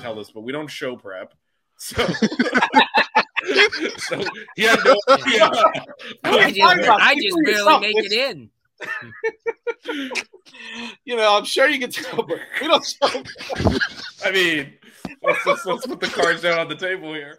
Can tell this, but we don't show prep. So, so he had no idea. I just, I just barely make it in. you know, I'm sure you can tell, but we don't show. I mean, let's, let's, let's put the cards down on the table here.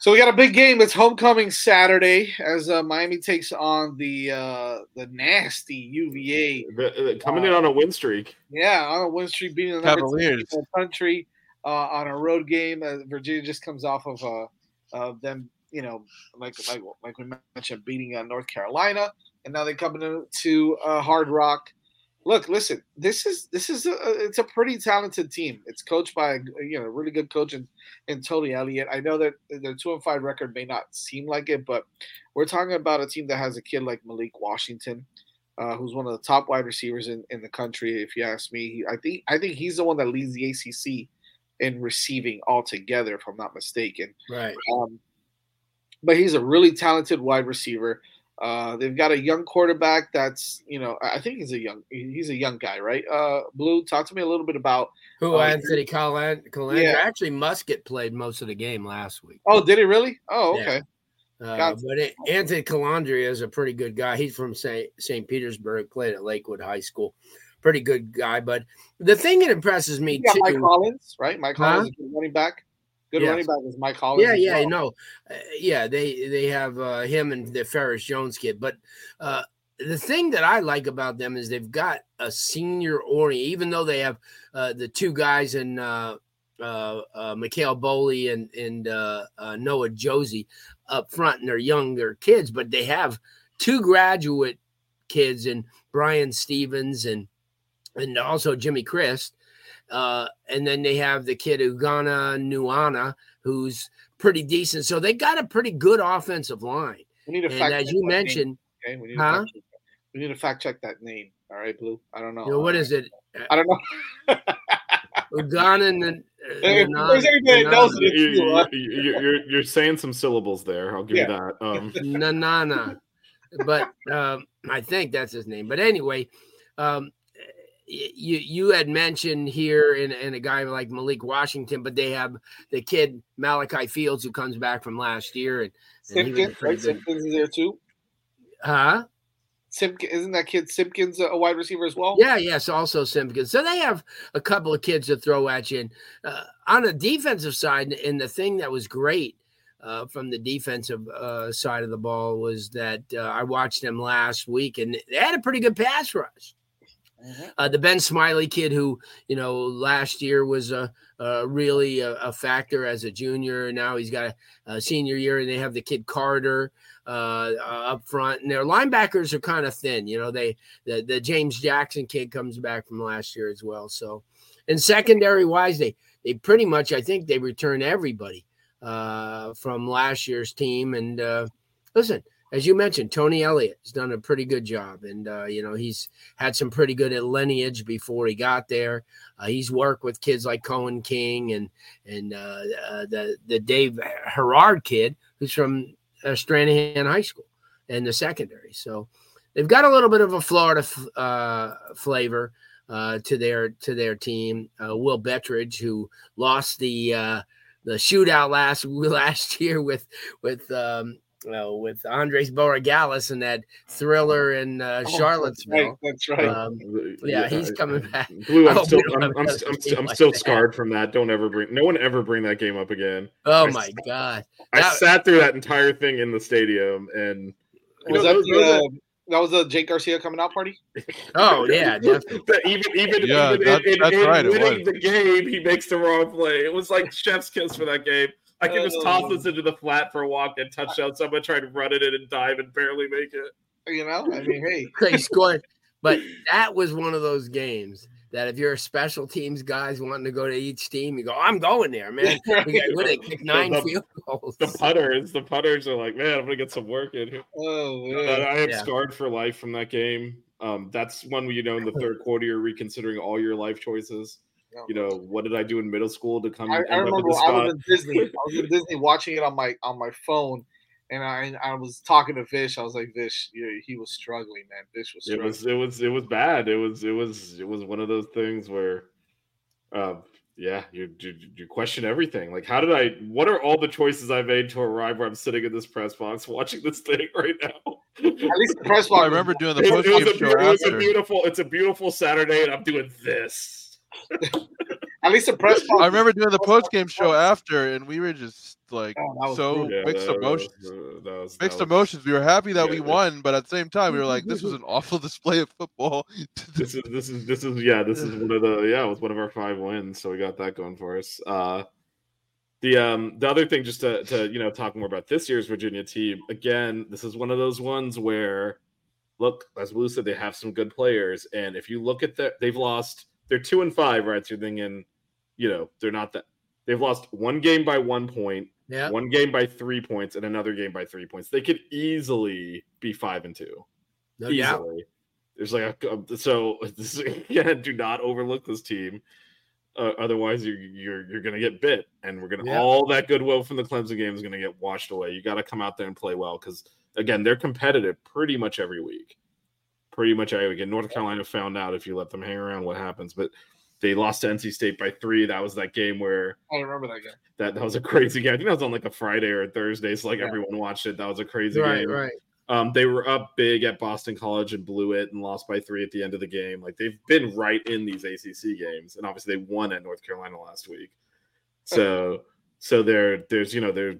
So we got a big game. It's homecoming Saturday as uh, Miami takes on the uh, the nasty UVA. The- the- coming in on a win streak. Yeah, on a win streak, beating the number two Cavaliers. in the country uh, on a road game. Uh, Virginia just comes off of uh, uh, them, you know, like like like we mentioned, beating uh, North Carolina, and now they come into uh, Hard Rock. Look, listen, this is this is a, it's a pretty talented team. It's coached by a you know a really good coach in, in Tony Elliott. I know that their two and five record may not seem like it, but we're talking about a team that has a kid like Malik Washington, uh, who's one of the top wide receivers in, in the country. If you ask me, He- I think I think he's the one that leads the ACC in receiving altogether, if I'm not mistaken. Right. Um, but he's a really talented wide receiver. Uh, they've got a young quarterback that's, you know, I think he's a young, he's a young guy, right? Uh, Blue, talk to me a little bit about. Who uh, Anthony Colandrea? Yeah. Actually, Muskett played most of the game last week. Oh, did he really? Oh, Yeah. okay. Uh, but it, Anthony Colandrea is a pretty good guy. He's from St. St. Petersburg, played at Lakewood High School. Pretty good guy. But the thing that impresses me too. Mike Hollins, right? Mike Huh? Hollins, is running back. Good Yes. running back is Mike Hollins. Yeah, yeah, well. no, uh, yeah. They they have uh, him and the Perris Jones kid, but uh, the thing that I like about them is they've got a senior orient, even though they have uh, the two guys in uh, uh, uh, McKale Boley and and Noah Josey up front, and they're younger kids, but they have two graduate kids and Brian Stevens and and also Jimmy Christ. Uh, and then they have the kid Ugonna Nnanna, who's pretty decent. So they got a pretty good offensive line. We need to and fact as check you that name, mentioned, okay? We need, huh? fact check we need to fact check that name. All right, Blue. I don't know. You know, what is it? I don't know. Ugana and If there's anybody that knows it, You, you, huh? you, you, you're, you're saying some syllables there. I'll give you that. Um, Nanana. But um, I think that's his name. But anyway, um, y- you you had mentioned here in, in a guy like Malik Washington, but they have the kid Malachi Fields who comes back from last year, and, and he was a Simpkins, right? Simpkins is there too. huh? Simpkins isn't that kid Simpkins a wide receiver as well? Yeah, yes, also Simpkins. So they have a couple of kids to throw at you. And uh, on the defensive side, and the thing that was great uh, from the defensive uh, side of the ball was that uh, I watched them last week, and they had a pretty good pass rush. Uh, the Ben Smiley kid, who you know last year was a, a really a, a factor as a junior, now he's got a, a senior year, and they have the kid Carter uh, uh, up front, and their linebackers are kind of thin. You know, they the, the James Jackson kid comes back from last year as well. So, and secondary wise, they they pretty much I think they return everybody uh, from last year's team. And uh, listen, as you mentioned, Tony Elliott has done a pretty good job, and uh, you know he's had some pretty good lineage before he got there. Uh, he's worked with kids like Cohen King and and uh, uh, the the Dave Herard kid, who's from Stranahan High School in the secondary. So they've got a little bit of a Florida f- uh, flavor uh, to their to their team. Will Bettridge, who lost the the shootout last last year with with um, uh, with Andres Borregales and that thriller in uh, Oh, Charlottesville. That's right. That's right. Um, yeah, he's coming back. Blue, I'm Oh, still, I'm, I'm, another I'm, team I'm like still that. scarred from that. Don't ever bring, no one ever bring that game up again. Oh I my s- god! I That- sat through that entire thing in the stadium, and was know, that those- the, those are- uh, that was the Jake Garcia coming out party? Oh yeah, definitely. even even, Yeah, even that- in, in, that's in right, it winning the game, he makes the wrong play. It was like chef's kiss for that game. I can just toss Oh. this into the flat for a walk and touchdown. Someone tried to run it in and dive and barely make it. You know, I mean, hey, they scored. But that was one of those games that if you're a special teams guys wanting to go to each team, you go, I'm going there, man. We got, what, they kicked nine The- field goals. The putters, the putters are like, man, I'm gonna get some work in here. oh, man. I am Yeah. scarred for life from that game. Um, that's one where you know in the third quarter you're reconsidering all your life choices. You know, what did I do in middle school to come? I, end I up in remember this I was spot? in Disney. I was in Disney watching it on my on my phone, and I I was talking to Vish. I was like, Vish, yeah, he was struggling, man. Vish was it was it was it was bad. It was it was it was one of those things where, uh, yeah, you, you you question everything. Like, how did I? What are all the choices I made to arrive where I'm sitting in this press box watching this thing right now? At least the press box. I remember doing the It, post it was game a, show it was a beautiful. It's a beautiful Saturday, and I'm doing this. At least the press box. I remember doing the post game show after, and we were just like Oh, so. Yeah, mixed that emotions. was- uh, that was- that Mixed was- emotions. We were happy that we won, but at the same time, we were like, "This was an awful display of football." this is this is this is yeah this is one of the yeah it was one of our five wins so we got that going for us uh the um the other thing just to to you know talk more about this year's virginia team again this is one of those ones where look as blue said they have some good players and if you look at the they've lost they're two and five right so you're thinking you know they're not that they've lost one game by one point Yeah. one game by three points and another game by three points they could easily be five and two No doubt. easily. There's like a, so this, yeah, do not overlook this team. Uh, otherwise, you're you're you're gonna get bit, and we're gonna Yeah. all that goodwill from the Clemson game is gonna get washed away. You got to come out there and play well because again, they're competitive pretty much every week. Pretty much. And North Carolina found out if you let them hang around what happens, but they lost to NC State by three. That was that game where I remember that game. that, that was a crazy game. I think that was on like a Friday or a Thursday, so like Yeah. everyone watched it. That was a crazy Right, game. right. Um, they were up big at Boston College and blew it and lost by three at the end of the game. Like they've been right in these ACC games, and obviously they won at North Carolina last week. So, so they're there's you know they're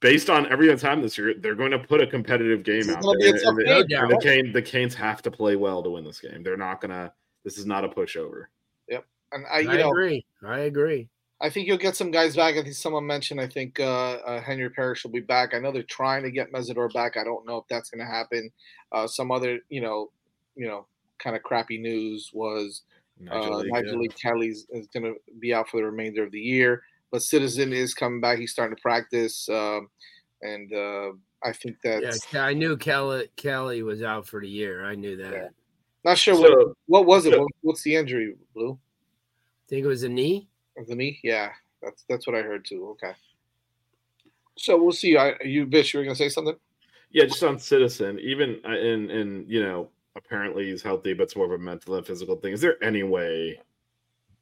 based on every other time this year, they're going to put a competitive game This out there. a tough and, the, no the doubt. Canes, the Canes have to play well to win this game. They're not gonna. This is not a pushover. Yep, And I, I, know, agree. I agree. I think you'll get some guys back. I think someone mentioned. I think uh, uh, Henry Parrish will be back. I know they're trying to get Mesidor back. I don't know if that's going to happen. Uh, some other, you know, you know, kind of crappy news was uh, Lee, Nigel yeah. Lee Kelly's is going to be out for the remainder of the year. But Citizen is coming back. He's starting to practice, um, and uh, I think that Yeah, I knew Kelly Kelly was out for the year. I knew that. Yeah. Not sure what So, what was it. so- What, what's the injury, Blue? think it was a knee. The knee? Yeah, that's that's what I heard too. Okay. So we'll see. I, you, Vish, you were gonna say something? Yeah, just on Citizen, even uh, in in you know, apparently he's healthy, but it's more of a mental and physical thing. Is there any way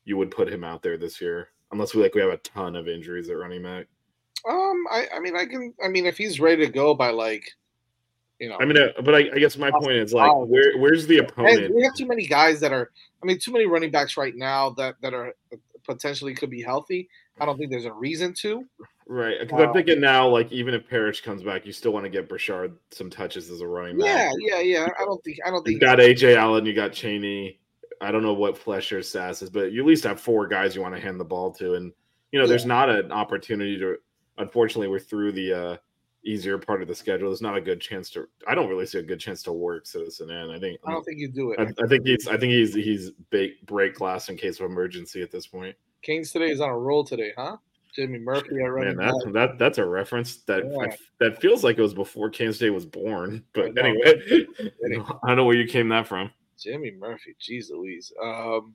you would put him out there this year, unless we like we have a ton of injuries at running back? Um, I, I mean, I can. I mean, if he's ready to go by like, you know, I mean, uh, but I, I guess my point is like, where where's the and opponent? we have too many guys that are. I mean, too many running backs right now that that are potentially could be healthy. I don't think there's a reason to. Right, because I'm Uh, thinking now, like even if Parrish comes back, you still want to get Brashard some touches as a running back. Yeah, yeah, yeah. I don't think I don't think You got AJ Allen, you got Chaney. I don't know what Fletcher's sass is, but you at least have four guys you want to hand the ball to, and you know there's not an opportunity to. Unfortunately, we're through the uh, easier part of the schedule. There's not a good chance to. I don't really see a good chance to work Citizen in. I think. I don't think you do it. I, I think he's. I think he's. He's bake, break glass in case of emergency at this point. Canes today is on a roll today, huh? Jimmy Murphy at Man, running that, that that's a reference that Yeah. that feels like it was before Kansas State was born. But anyway, I don't know where you came that from. Jimmy Murphy, jeez Louise. Um,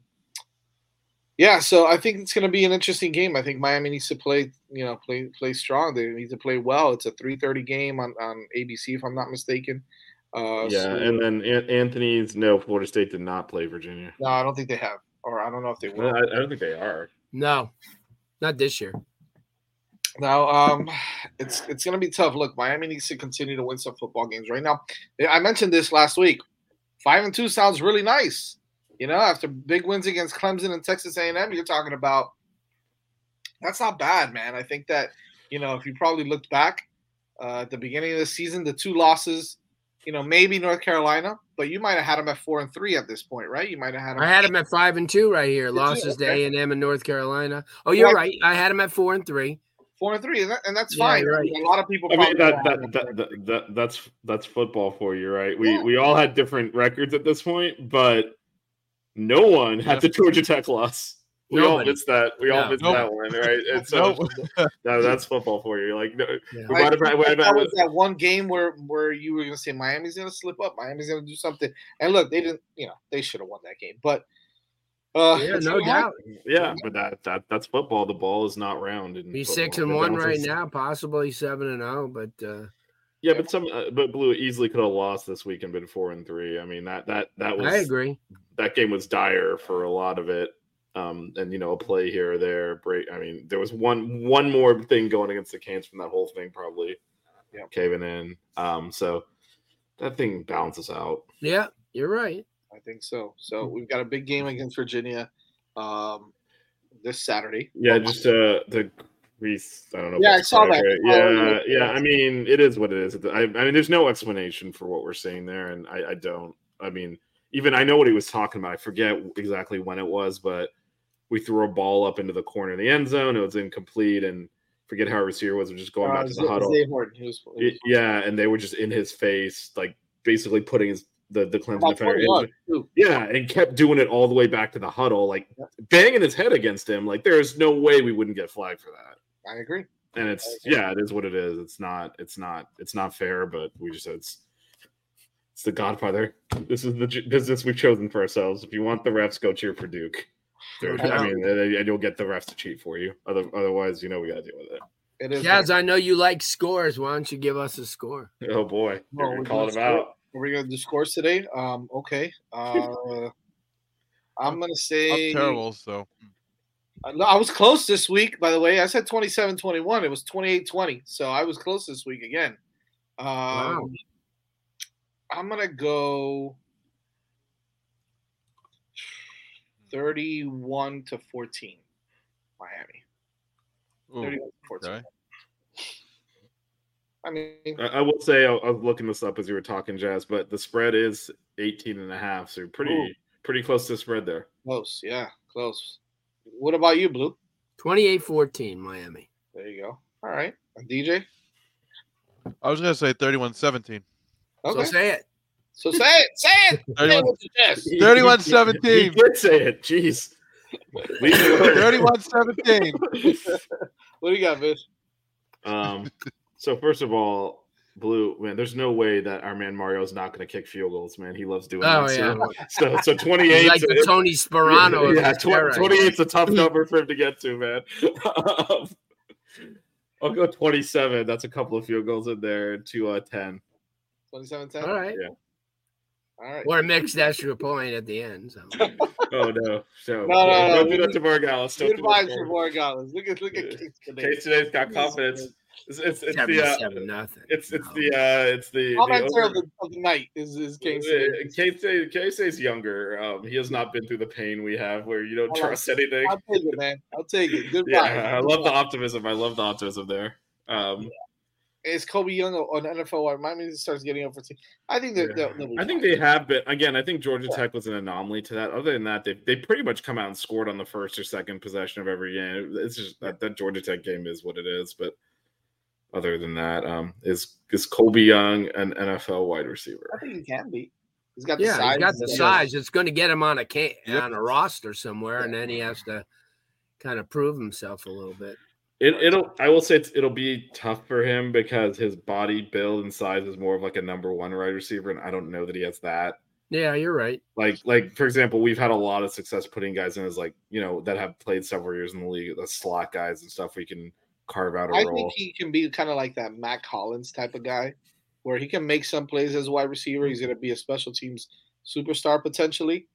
yeah, so I think it's going to be an interesting game. I think Miami needs to play, you know, play play strong. They need to play well. It's a three thirty game on, on ABC, if I'm not mistaken. Uh, yeah, so- and then Anthony's no, Florida State did not play Virginia. no, I don't think they have, or I don't know if they will. Well, I, I don't think they are. No, not this year. Now, um, it's it's going to be tough. Look, Miami needs to continue to win some football games right now. I mentioned this last week. Five and two sounds really nice. You know, after big wins against Clemson and Texas A&M, you're talking about that's not bad, man. I think that you know if you probably looked back uh, at the beginning of the season, the two losses, you know, maybe North Carolina, but you might have had them at four and three at this point, right? You might have had them. I had them at five and two right here. Losses to. A and M and North Carolina. Oh, you're right. I had them at four and three. Four and three, and, that, and that's Yeah, fine. right. a lot of people. I mean that, that, that, that, that that's that's football for you, right? We Yeah. we all had different records at this point, but no one had the Georgia Tech loss. We all missed that. We all missed Nope. that one, right? And so Nope. no, that's football for you. Like no, Yeah. we might have- I we might have- that was that one game where where you were going to say Miami's going to slip up, Miami's going to do something, and look, they didn't. You know, they should have won that game, but uh, Yeah, no gonna doubt. yeah, but that that that's football. The ball is not round. in He's football. six and The one right is- now, possibly seven and zero. But uh, Yeah, but some uh, but Blue easily could have lost this week and been four and three. I mean that that that was I agree. that game was dire for a lot of it. Um, and you know, a play here or there, break. I mean, there was one one more thing going against the Canes from that whole thing, probably Yeah. caving in. Um, so that thing balances out. Yeah, you're right. I think so. So we've got a big game against Virginia um, this Saturday. Yeah, just uh the. I don't know. Yeah, I saw that. right? Oh, Yeah, yeah. yeah. I mean, it is what it is. I, I mean, there's no explanation for what we're seeing there, and I, I don't. I mean, even I know what he was talking about. I forget exactly when it was, but we threw a ball up into the corner of the end zone. It was incomplete, and forget how our receiver was just going Uh, back to the huddle. Zay Horton, he was- was- It- yeah, and they were just in his face, like basically putting his the the Clemson About defender. 20 in- yards, too. yeah, and kept doing it all the way back to the huddle, like banging his head against him. Like there is no way we wouldn't get flagged for that. I agree. And it's yeah, it is what it is. It's not it's not it's not fair, but we just it's it's the Godfather. This is the business we've chosen for ourselves. If you want the refs, go cheer for Duke. No I doubt. mean, and, and you'll get the refs to cheat for you. Other, otherwise, you know we got to deal with it. It is. Jazz, I know you like scores. Why don't you give us a score? Oh boy, No, you're we're calling doing him score- out. Are we gonna do scores today? Um, okay. Uh, I'm gonna say I'm terrible, so I I was close this week, by the way. I said 27 21. It was 28 20. So I was close this week again. Um, Wow. I'm going to go 31 to 14. Miami. ooh, 31 to 14. okay. I mean, I, I will say I, I was looking this up as you were talking, Jazz, but the spread is 18 and a half, so you're pretty Ooh. pretty close to spread there. close. Yeah, close. What about you, Blue? 28 14, Miami. There you go. All right. DJ? I was gonna say 31-17. Okay. So say it. So say it. Say it. Say it 31 with your chest. 31-17. He did say it. Jeez. Leave 31-17. What do you got, Mitch? Um, so first of all, Blue man, there's no way that our man Mario is not going to kick field goals, man. He loves doing Oh, that. yeah. So, so, so 28. He's like the Tony Sparano. of yeah, the 28 is a tough number for him to get to, man. I'll go 27. That's a couple of field goals in there to uh, 10. 27 10? All right. Yeah. All right. Or a mixed extra point at the end. So. Oh no! So No, no, no. don't do that to Borregales. Don't Good do vibes for to Borregales. Look at look at Yeah. Case today. Case today's got confidence. Man. It's it's, it's the uh, nothing. it's it's the uh it's the, the Commentator of the, of the night is is Kane. Uh, Casey Casey's younger. Um, he has not been through the pain we have, where you don't Hold on. trust anything. I'll take it, man. I'll take it. Goodbye. Yeah, I love the optimism. I love the optimism there. Um, Is Colby Young on NFL? wide? Miami starts getting over team. I think that they'll, they'll I think they have been again. I think Georgia Tech was an anomaly to that. Other than that, they they pretty much come out and scored on the first or second possession of every game. It's just that, that Georgia Tech game is what it is. But other than that, um, is is Colby Young an NFL wide receiver? I think he can be. He's got the Yeah, size. he's got the size. It's going to get him on a can- Yep. on a roster somewhere, and then he has to kind of prove himself a little bit. It, it'll. I will say it's, it'll be tough for him because his body build and size is more of like a number one wide receiver, and I don't know that he has that. Yeah, you're right. Like, like for example, we've had a lot of success putting guys in as like you know that have played several years in the league, the slot guys and stuff. We can carve out a I role. I think he can be kind of like that Matt Collins type of guy, where he can make some plays as a wide receiver. He's going to be a special teams superstar potentially.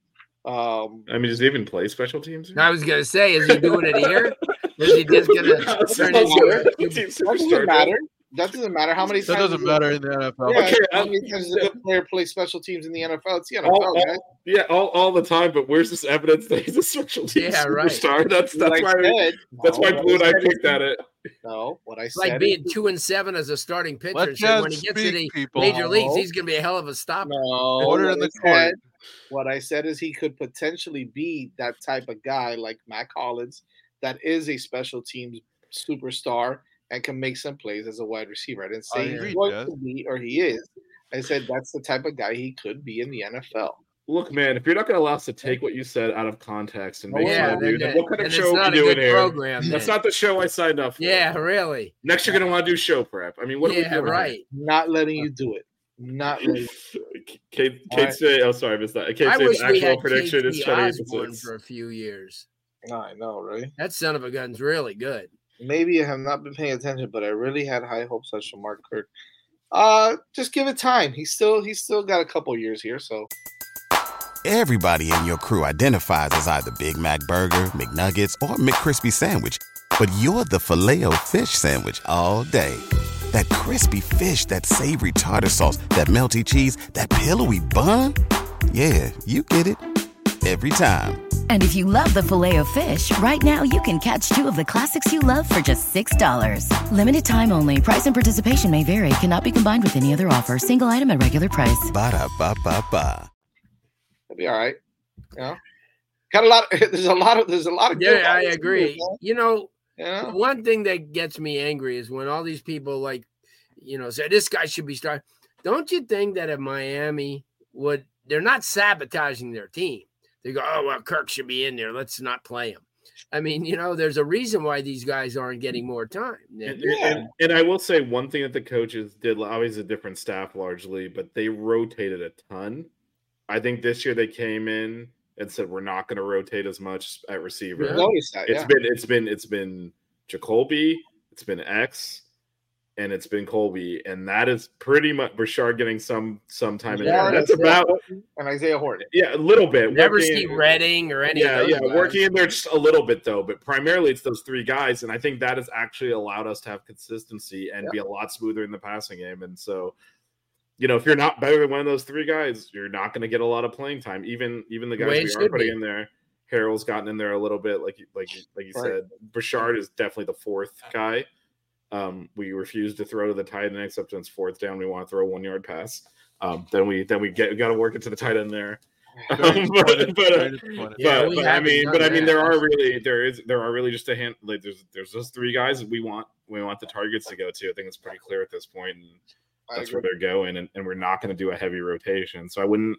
Um, I mean, does he even play special teams? I was going to say, is he doing it here? Is he just going to turn Sounds into a Team that superstar, doesn't matter. That doesn't matter how many That times. doesn't matter in the NFL. Yeah, Okay, how many times does a good player play special teams in the NFL? It's the NFL, All, guys. all, yeah, all, all the time. But where's this evidence that he's a special team Yeah, right. superstar? That's that's What I why said- that's why Blue and I said picked at it. No, what I said. like is- being two and seven as a starting pitcher. Let So when he gets to the people. major leagues, he's going to be a hell of a stopper. No, Order what in the I said- court. What I said is he could potentially be that type of guy like Matt Collins that is a special teams superstar and can make some plays as a wide receiver. I didn't say agree, he's going Jazz. to be or he is. I said that's the type of guy he could be in the NFL. Look, man, if you're not going to allow us to take what you said out of context and make Yeah, fun of you, then that- what kind of show are we doing here? program. That's not the show I signed up for. Yeah, really. Next, you're going to want to do show prep. I mean, what are we yeah, doing? here? right. Not letting you do it. Not letting. Kate, All Kate right. say, oh, sorry, I missed that. Kate I says wish we actual had prediction is KT shutting to Osborne six. for a few years. I know, right? That son of a gun's really good. Maybe I have not been paying attention, but I really had high hopes for Mark Kirk. Uh, just give it time. He's still he's still got a couple years here, so Everybody in your crew identifies as either Big Mac Burger, McNuggets, or McCrispy Sandwich. But you're the filet fish Sandwich all day. That crispy fish, that savory tartar sauce, that melty cheese, that pillowy bun. Yeah, you get it. Every time. And if you love the filet of fish, right now you can catch two of the classics you love for just $6. Limited time only. Price and participation may vary. Cannot be combined with any other offer. Single item at regular price. Ba-da-ba-ba-ba. it'll be all right. You know, got a lot. there's a lot of there's a lot of. good Yeah, I agree. receivers, You know, man. You know? one thing that gets me angry is when all these people like, you know, say this guy should be starting. Don't you think that if Miami would, they're not sabotaging their team. They go, oh well, Kirk should be in there. Let's not play him. I mean, you know, there's a reason why these guys aren't getting more time. And, Yeah. and, and I will say one thing that the coaches did, obviously a different staff largely, but they rotated a ton. I think this year they came in and said we're not going to rotate as much at receiver. Notice that. It's Yeah. been it's been it's been Jacolby, it's been X, and it's been Colby, and that is pretty much Brashard getting some some time in Yeah, there. That's Isaiah about Horton and Isaiah Horton. yeah, a little bit. Never Working- see Redding or any yeah, of those yeah, guys. working in there just a little bit though, but primarily it's those three guys, and I think that has actually allowed us to have consistency and be a lot smoother in the passing game. And so, you know, if you're not better than one of those three guys, you're not going to get a lot of playing time. Even even the The guys way we are putting be. in there, Harold's gotten in there a little bit, like like like you Right. said. Brashard is definitely the fourth guy. Um, we refuse to throw to the tight end except when it's fourth down. We want to throw a one yard pass. Um, then we then we get we got to work it to the tight end there. Um, but, but, uh. Yeah, but, but I mean, done but I mean, there are really there is there are really just a hand like there's there's those three guys we want we want the targets to go to. I think it's pretty clear at this point, and that's where they're going. And, and we're not going to do a heavy rotation, so I wouldn't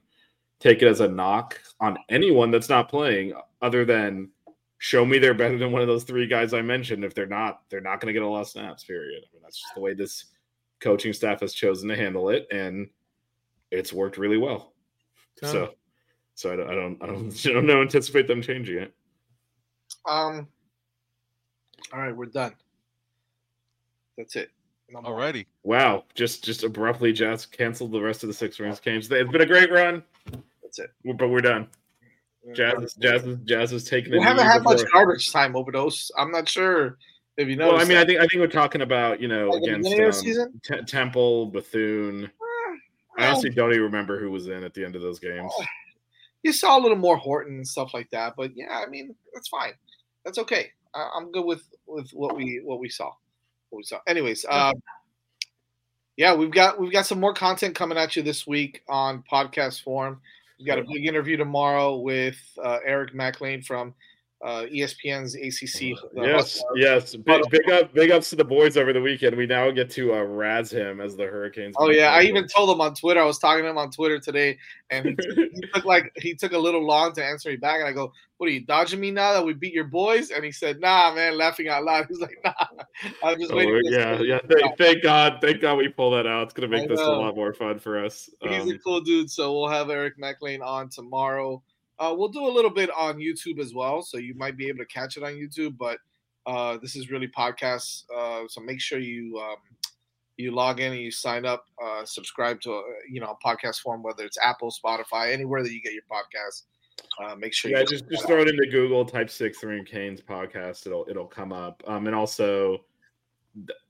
take it as a knock on anyone that's not playing, other than show me they're better than one of those three guys I mentioned. If they're not, they're not going to get a lot of snaps. Period. I mean, that's just the way this coaching staff has chosen to handle it, and it's worked really well. Tom? So, so I don't, I don't, I don't, I don't know, anticipate them changing it. Um. All right, we're done. That's it. No more. Alrighty. Wow, just just abruptly, just canceled the rest of the six rings games. It's been a great run, That's it. but we're done. Jazz, is, Jazz, is, Jazz is taking. It. We haven't knee had much garbage time overdose. I'm not sure If you know. Well, I notice, mean, I think I think we're talking about you know Like against beginning of the um, season? Te- Temple, Bethune. I honestly don't even remember who was in at the end of those games. you saw a little more Horton and stuff like that. But yeah, I mean, that's fine. That's okay. I, I'm good with with what we what we saw. What we saw. Anyways, uh, yeah, we've got we've got some more content coming at you this week on podcast form. We've got a big interview tomorrow with uh, Eric McLean from uh, ESPN's ACC. the Yes, Husker. yes. Big, big up, big ups to the boys over the weekend. We now get to uh, razz him as the Hurricanes. Oh yeah, I even told him on Twitter. I was talking to him on Twitter today, and he, took- he took like he took a little long to answer me back. And I go, "What are you dodging me now that we beat your boys?" And he said, "Nah, man," laughing out loud. He's like, "Nah, I was just Oh, waiting." yeah, yeah. Thank, out." thank God, thank God we pull that out. It's gonna make this a lot more fun for us. He's a Um, cool dude, so we'll have Eric McLean on tomorrow. Uh, we'll do a little bit on YouTube as well, so you might be able to catch it on YouTube. But uh, this is really podcast, uh, so make sure you um, you log in and you sign up, uh, subscribe to uh, you know a podcast form, whether it's Apple, Spotify, anywhere that you get your podcast. Uh, make sure yeah, you just just that throw out. it into Google, type six three and Canes podcast. It'll it'll come up. Um, and also,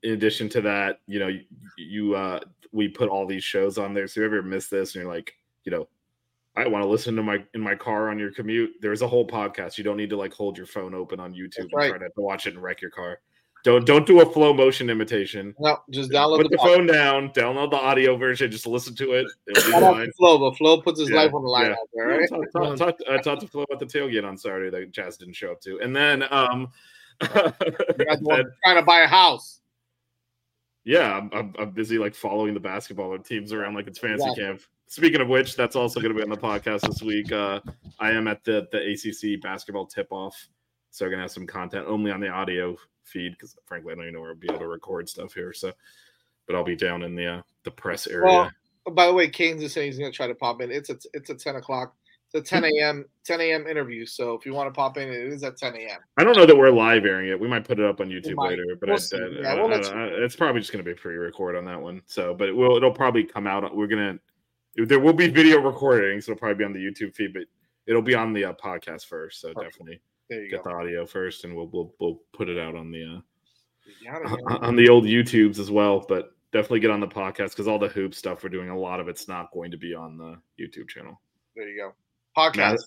in addition to that, you know, you, you uh, we put all these shows on there. So if you ever miss this and you're like, you know, I want to listen to my in my car on your commute. There's a whole podcast. You don't need to like hold your phone open on YouTube and right. try to watch it and wreck your car. Don't don't do a flow motion imitation. No, just download Put the the phone down, download the audio version, just listen to it. It'll be Shout fine. to Flo, but Flo puts his Yeah, life on the line yeah. out there, right? Talk- talk- talk- I talked to Flo about the tailgate on Saturday that Jazz didn't show up to, and then um, You guys want- and- trying to buy a house. yeah, I'm, I'm, I'm busy like following the basketball teams around like it's fancy Exactly. camp. Speaking of which, that's also going to be on the podcast this week. Uh, I am at the the ACC basketball tip off, so we're going to have some content only on the audio feed because frankly I don't even know where I'll be able to record stuff here. So, but I'll be down in the uh, the press area. Well, by the way, Keynes is saying he's going to try to pop in. It's a it's a ten o'clock. It's a ten a.m. ten a.m. interview. So if you want to pop in, it is at ten a.m. I don't know that we're live airing it. We might put it up on YouTube might. later, but We'll I. I- Yeah, I- we'll I- I- it's probably just going to be pre-record on that one. So, but it will it'll probably come out. We're gonna there will be video recordings. It'll probably be on the YouTube feed, but it'll be on the uh, podcast first. So definitely get go. the audio first, and we'll we'll we'll put it out on the uh, on the old YouTubes as well. But definitely get on the podcast because all the hoop stuff we're doing, a lot of it's not going to be on the YouTube channel. There you go. Podcast. Matt,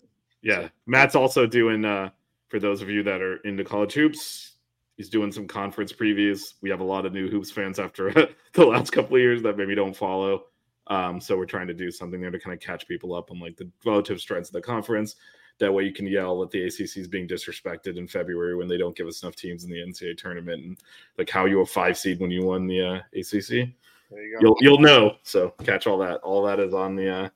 yeah, Matt's also doing. uh For those of you that are into college hoops, he's doing some conference previews. We have a lot of new hoops fans after the last couple of years that maybe don't follow. Um, so we're trying to do something there to kind of catch people up on like the relative strengths of the conference. That way, you can yell at the ACC is being disrespected in February when they don't give us enough teams in the NCAA tournament, and like how you were five seed when you won the uh, ACC. There you go. You'll you'll know. So catch all that. All that is on the uh,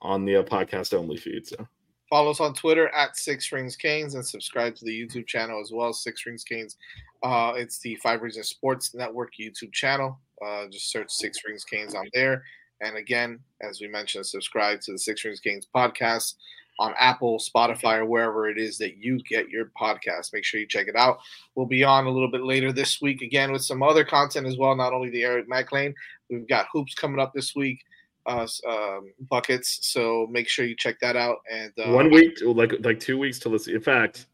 on the uh, podcast only feed. So. Follow us on Twitter at Six Rings Canes and subscribe to the YouTube channel as well. Six Rings Canes. Uh, it's the Five Reasons Sports Network YouTube channel. Uh, just search Six Rings Canes on there. And again, as we mentioned, subscribe to the Six Rings Canes podcast on Apple, Spotify, or wherever it is that you get your podcast. Make sure you check it out. We'll be on a little bit later this week again with some other content as well. Not only the Eric McLean, we've got hoops coming up this week, uh, um, buckets. So make sure you check that out. And uh, one week like like two weeks till this in fact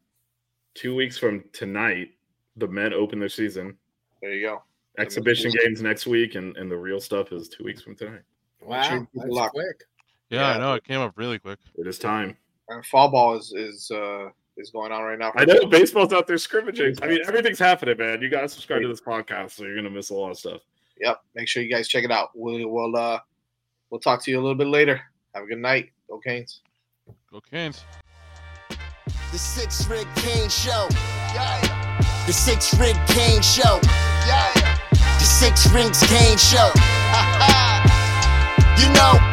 two weeks from tonight the men open their season There you go. exhibition games next week and and the real stuff is two weeks from tonight Wow, that's luck. quick. Yeah, I know it came up really quick. it is time And fall ball is is uh, is going on right now. i know baseball's out there scrimmaging i mean everything's happening man you gotta subscribe to this podcast so you're gonna miss a lot of stuff Yep. Make sure you guys check it out. We'll we'll uh we'll talk to you a little bit later. Have a good night. Go Canes. Go Canes. The Six Rig Kane Show. Yeah. The Six Rig Kane Show. Yeah. The Six Rings Kane Show. you know,